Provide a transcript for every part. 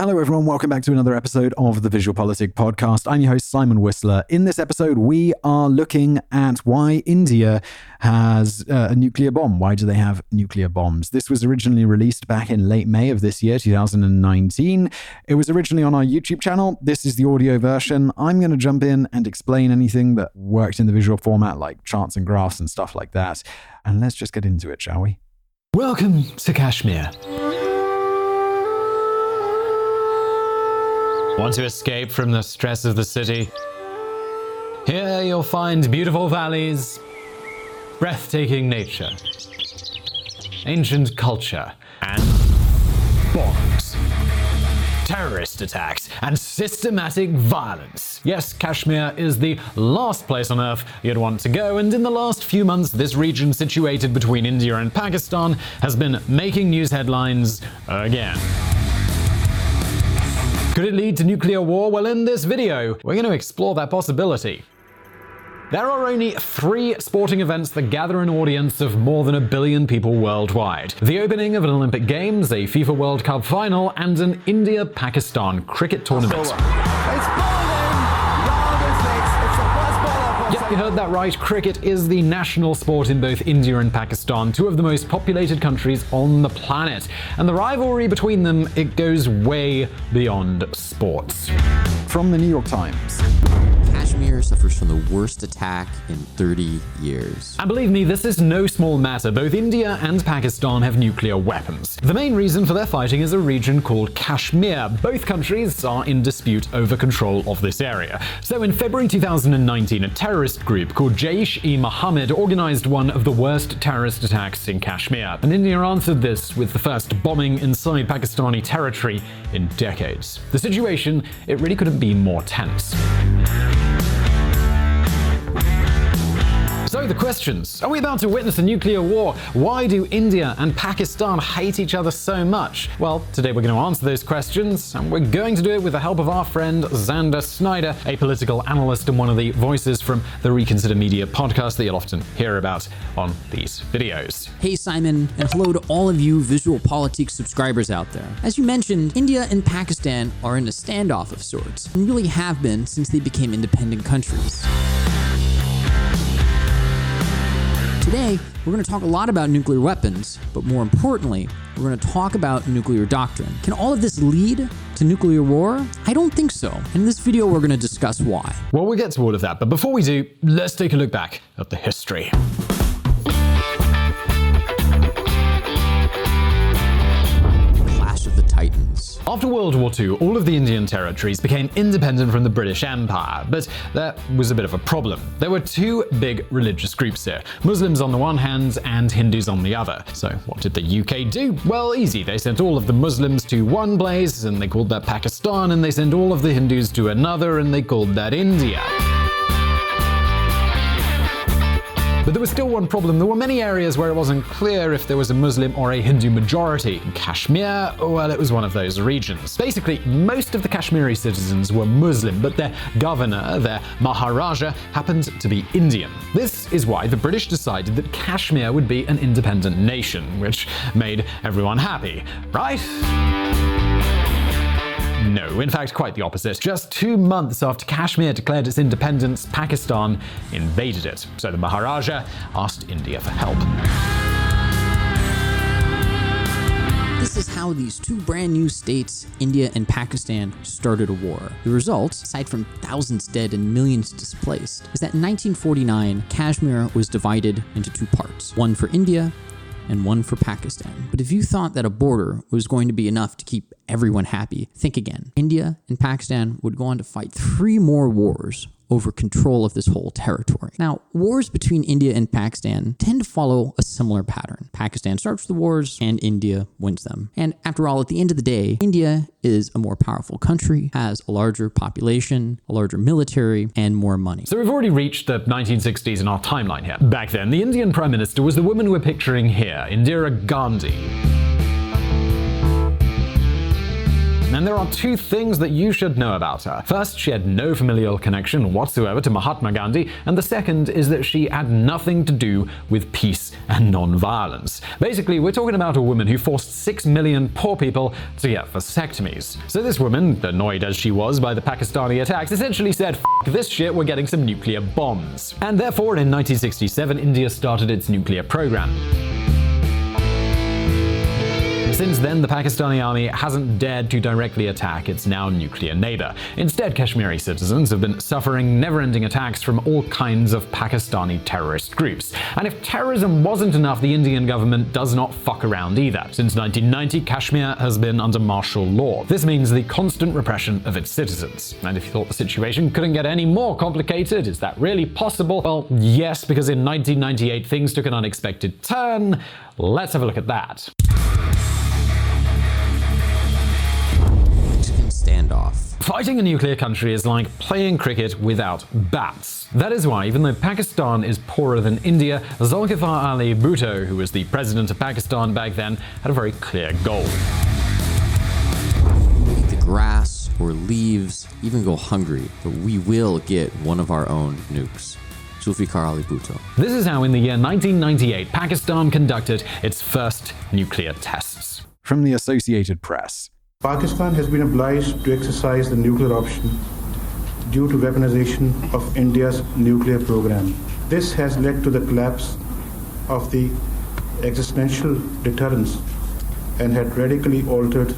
Hello, everyone. Welcome back to another episode of the VisualPolitik Podcast. I'm your host, Simon Whistler. In this episode, we are looking at why India has uh, a nuclear bomb. Why do they have nuclear bombs? This was originally released back in late May of this year, 2019. It was originally on our YouTube channel. This is the audio version. I'm going to jump in and explain anything that worked in the visual format, like charts and graphs and stuff like that. And let's just get into it, shall we? Welcome to Kashmir. Want to escape from the stress of the city? Here you'll find beautiful valleys, breathtaking nature, ancient culture, and bombs. Terrorist attacks and systematic violence. Yes, Kashmir is the last place on earth you'd want to go, and in the last few months, this region situated between India and Pakistan has been making news headlines again. Could it lead to nuclear war? Well, in this video, we're going to explore that possibility. There are only three sporting events that gather an audience of more than a billion people worldwide the opening of an Olympic Games, a FIFA World Cup final, and an India Pakistan cricket tournament. You heard that right. Cricket is the national sport in both India and Pakistan, two of the most populated countries on the planet. And the rivalry between them, it goes way beyond sports. From the New York Times. Kashmir suffers from the worst attack in 30 years. And believe me, this is no small matter. Both India and Pakistan have nuclear weapons. The main reason for their fighting is a region called Kashmir. Both countries are in dispute over control of this area. So in February 2019, a terrorist group called Jaish-e-Mohammed organized one of the worst terrorist attacks in Kashmir. And India answered this with the first bombing inside Pakistani territory in decades. The situation, it really couldn't be more tense. So, the questions Are we about to witness a nuclear war? Why do India and Pakistan hate each other so much? Well, today we're going to answer those questions, and we're going to do it with the help of our friend Xander Snyder, a political analyst and one of the voices from the Reconsider Media podcast that you'll often hear about on these videos. Hey, Simon, and hello to all of you Visual Politics subscribers out there. As you mentioned, India and Pakistan are in a standoff of sorts, and really have been since they became independent countries. Today, we're going to talk a lot about nuclear weapons, but more importantly, we're going to talk about nuclear doctrine. Can all of this lead to nuclear war? I don't think so. In this video, we're going to discuss why. Well, we'll get to all of that, but before we do, let's take a look back at the history. Clash of the Titans. After World War II, all of the Indian territories became independent from the British Empire, but that was a bit of a problem. There were two big religious groups here Muslims on the one hand and Hindus on the other. So, what did the UK do? Well, easy. They sent all of the Muslims to one place, and they called that Pakistan, and they sent all of the Hindus to another, and they called that India. But there was still one problem. There were many areas where it wasn't clear if there was a Muslim or a Hindu majority. In Kashmir, well, it was one of those regions. Basically, most of the Kashmiri citizens were Muslim, but their governor, their Maharaja, happened to be Indian. This is why the British decided that Kashmir would be an independent nation, which made everyone happy, right? No, in fact, quite the opposite. Just two months after Kashmir declared its independence, Pakistan invaded it. So the Maharaja asked India for help. This is how these two brand new states, India and Pakistan, started a war. The result, aside from thousands dead and millions displaced, is that in 1949, Kashmir was divided into two parts one for India and one for Pakistan. But if you thought that a border was going to be enough to keep everyone happy, think again. India and Pakistan would go on to fight three more wars over control of this whole territory. Now, wars between India and Pakistan tend to follow a similar pattern. Pakistan starts the wars and India wins them. And after all, at the end of the day, India is a more powerful country, has a larger population, a larger military, and more money. So we've already reached the 1960s in our timeline here. Back then, the Indian Prime Minister was the woman we're picturing here, Indira Gandhi. And there are two things that you should know about her. First, she had no familial connection whatsoever to Mahatma Gandhi, and the second is that she had nothing to do with peace and non-violence. Basically, we're talking about a woman who forced 6 million poor people to get vasectomies. So this woman, annoyed as she was by the Pakistani attacks, essentially said, this shit, we're getting some nuclear bombs. And therefore, in 1967, India started its nuclear program. Since then, the Pakistani army hasn't dared to directly attack its now nuclear neighbor. Instead, Kashmiri citizens have been suffering never ending attacks from all kinds of Pakistani terrorist groups. And if terrorism wasn't enough, the Indian government does not fuck around either. Since 1990, Kashmir has been under martial law. This means the constant repression of its citizens. And if you thought the situation couldn't get any more complicated, is that really possible? Well, yes, because in 1998 things took an unexpected turn. Let's have a look at that. Fighting a nuclear country is like playing cricket without bats. That is why, even though Pakistan is poorer than India, Zulfikar Ali Bhutto, who was the president of Pakistan back then, had a very clear goal. The grass or leaves, even go hungry, but we will get one of our own nukes. Zulfikar Ali Bhutto. This is how, in the year 1998, Pakistan conducted its first nuclear tests. From the Associated Press. Pakistan has been obliged to exercise the nuclear option due to weaponization of India's nuclear program. This has led to the collapse of the existential deterrence and had radically altered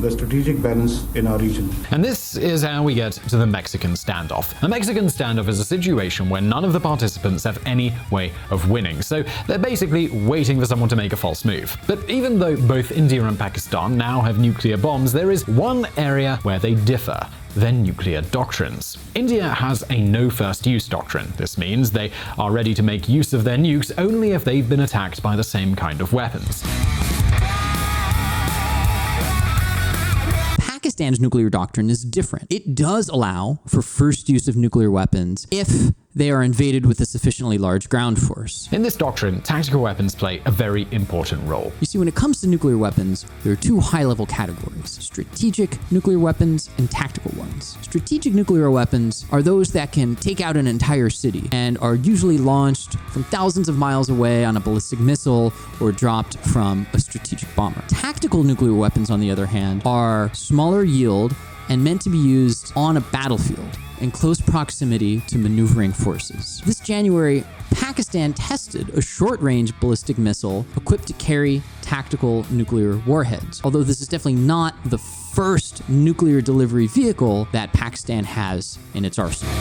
the strategic balance in our region. And this is how we get to the Mexican standoff. The Mexican standoff is a situation where none of the participants have any way of winning, so they're basically waiting for someone to make a false move. But even though both India and Pakistan now have nuclear bombs, there is one area where they differ their nuclear doctrines. India has a no first use doctrine. This means they are ready to make use of their nukes only if they've been attacked by the same kind of weapons. Pakistan's nuclear doctrine is different. It does allow for first use of nuclear weapons if they are invaded with a sufficiently large ground force. In this doctrine, tactical weapons play a very important role. You see, when it comes to nuclear weapons, there are two high level categories strategic nuclear weapons and tactical ones. Strategic nuclear weapons are those that can take out an entire city and are usually launched from thousands of miles away on a ballistic missile or dropped from a strategic bomber. Tactical nuclear weapons, on the other hand, are smaller yield and meant to be used on a battlefield in close proximity to maneuvering forces. This January, Pakistan tested a short range ballistic missile equipped to carry tactical nuclear warheads. Although this is definitely not the first nuclear delivery vehicle that Pakistan has in its arsenal.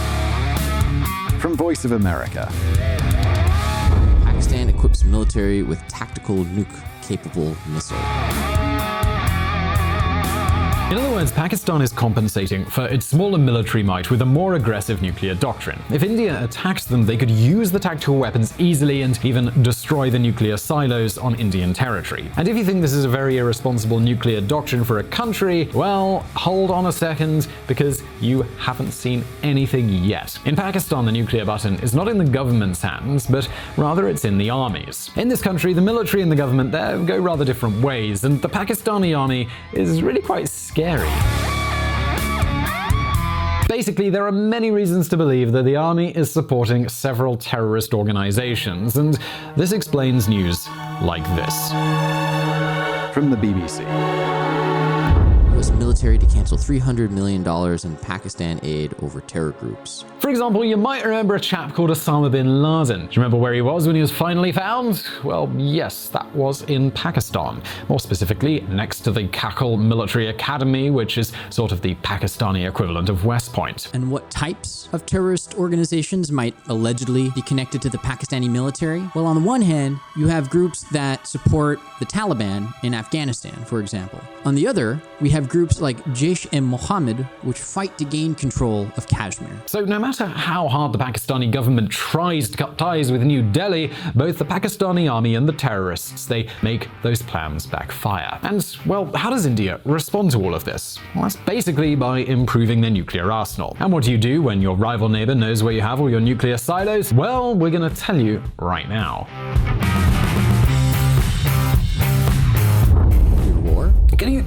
From Voice of America. Pakistan equips military with tactical nuke capable missile. Words, Pakistan is compensating for its smaller military might with a more aggressive nuclear doctrine. If India attacks them, they could use the tactical weapons easily and even destroy the nuclear silos on Indian territory. And if you think this is a very irresponsible nuclear doctrine for a country, well, hold on a second, because you haven't seen anything yet. In Pakistan, the nuclear button is not in the government's hands, but rather it's in the armies. In this country, the military and the government there go rather different ways, and the Pakistani army is really quite scary. Basically, there are many reasons to believe that the army is supporting several terrorist organizations, and this explains news like this. From the BBC. US military to cancel $300 million in Pakistan aid over terror groups. For example, you might remember a chap called Osama bin Laden. Do you remember where he was when he was finally found? Well, yes, that was in Pakistan. More specifically, next to the Kakul Military Academy, which is sort of the Pakistani equivalent of West Point. And what types of terrorist organizations might allegedly be connected to the Pakistani military? Well, on the one hand, you have groups that support the Taliban in Afghanistan, for example. On the other, we have groups like Jaish-e-Mohammed, which fight to gain control of Kashmir. So, no matter how hard the Pakistani government tries to cut ties with New Delhi, both the Pakistani army and the terrorists, they make those plans backfire. And, well, how does India respond to all of this? Well, that's basically by improving their nuclear arsenal. And what do you do when your rival neighbor knows where you have all your nuclear silos? Well, we're going to tell you right now.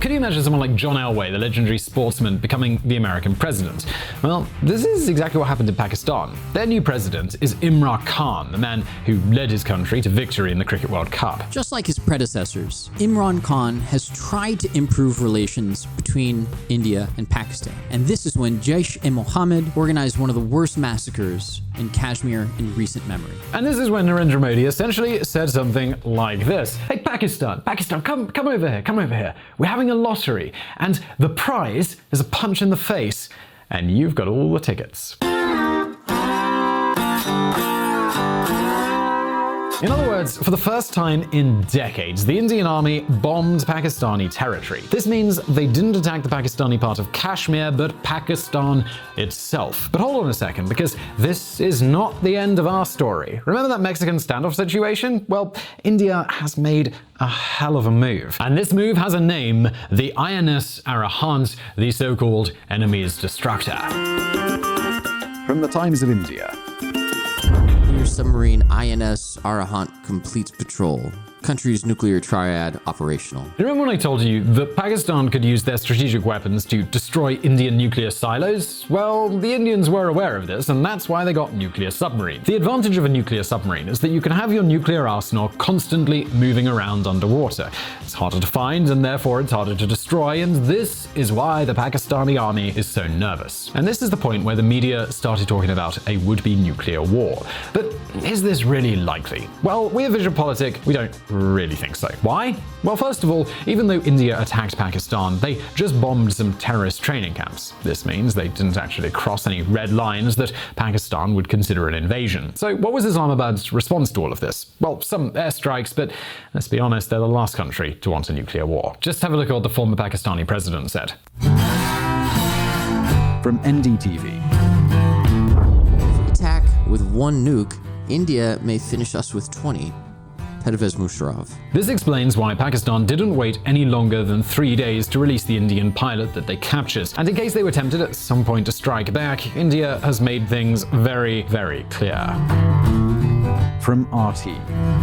Could you imagine someone like John Elway, the legendary sportsman, becoming the American president? Well, this is exactly what happened in Pakistan. Their new president is Imran Khan, the man who led his country to victory in the Cricket World Cup. Just like his predecessors, Imran Khan has tried to improve relations between India and Pakistan. And this is when Jaish-e-Mohammed organized one of the worst massacres in Kashmir in recent memory. And this is when Narendra Modi essentially said something like this Hey, Pakistan, Pakistan, come, come over here, come over here. We're having a lottery, and the prize is a punch in the face, and you've got all the tickets. In other words, for the first time in decades, the Indian army bombed Pakistani territory. This means they didn't attack the Pakistani part of Kashmir, but Pakistan itself. But hold on a second, because this is not the end of our story. Remember that Mexican standoff situation? Well, India has made a hell of a move. And this move has a name the INS Arihant, the so called enemy's destructor. From the Times of India. Submarine INS Arihant completes patrol. Country's nuclear triad operational. Remember when I told you that Pakistan could use their strategic weapons to destroy Indian nuclear silos? Well, the Indians were aware of this, and that's why they got nuclear submarines. The advantage of a nuclear submarine is that you can have your nuclear arsenal constantly moving around underwater. It's harder to find, and therefore it's harder to destroy, and this is why the Pakistani army is so nervous. And this is the point where the media started talking about a would be nuclear war. But is this really likely? Well, we at VisualPolitik, we don't really think so. Why? Well, first of all, even though India attacked Pakistan, they just bombed some terrorist training camps. This means they didn't actually cross any red lines that Pakistan would consider an invasion. So, what was Islamabad's response to all of this? Well, some airstrikes, but let's be honest, they're the last country to want a nuclear war. Just have a look at what the former Pakistani president said. From NDTV. Attack with one nuke, India may finish us with 20. Pervez Musharraf. This explains why Pakistan didn't wait any longer than three days to release the Indian pilot that they captured. And in case they were tempted at some point to strike back, India has made things very, very clear. From RT.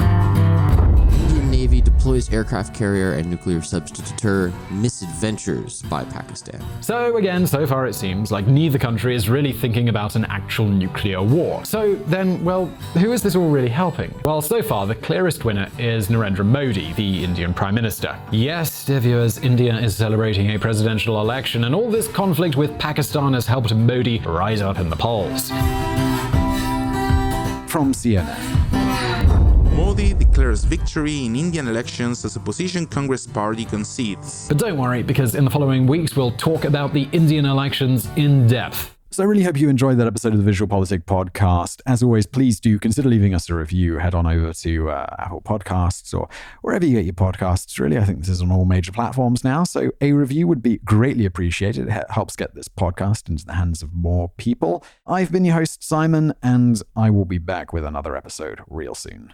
Indian Navy deploys aircraft carrier and nuclear subs to deter misadventures by Pakistan. So, again, so far it seems like neither country is really thinking about an actual nuclear war. So, then, well, who is this all really helping? Well, so far, the clearest winner is Narendra Modi, the Indian Prime Minister. Yes, dear viewers, India is celebrating a presidential election, and all this conflict with Pakistan has helped Modi rise up in the polls. From CNN. Modi declares victory in Indian elections as opposition Congress party concedes. But don't worry, because in the following weeks we'll talk about the Indian elections in depth. So I really hope you enjoyed that episode of the VisualPolitik podcast. As always, please do consider leaving us a review. Head on over to uh, Apple Podcasts or wherever you get your podcasts. Really, I think this is on all major platforms now. So a review would be greatly appreciated. It helps get this podcast into the hands of more people. I've been your host, Simon, and I will be back with another episode real soon.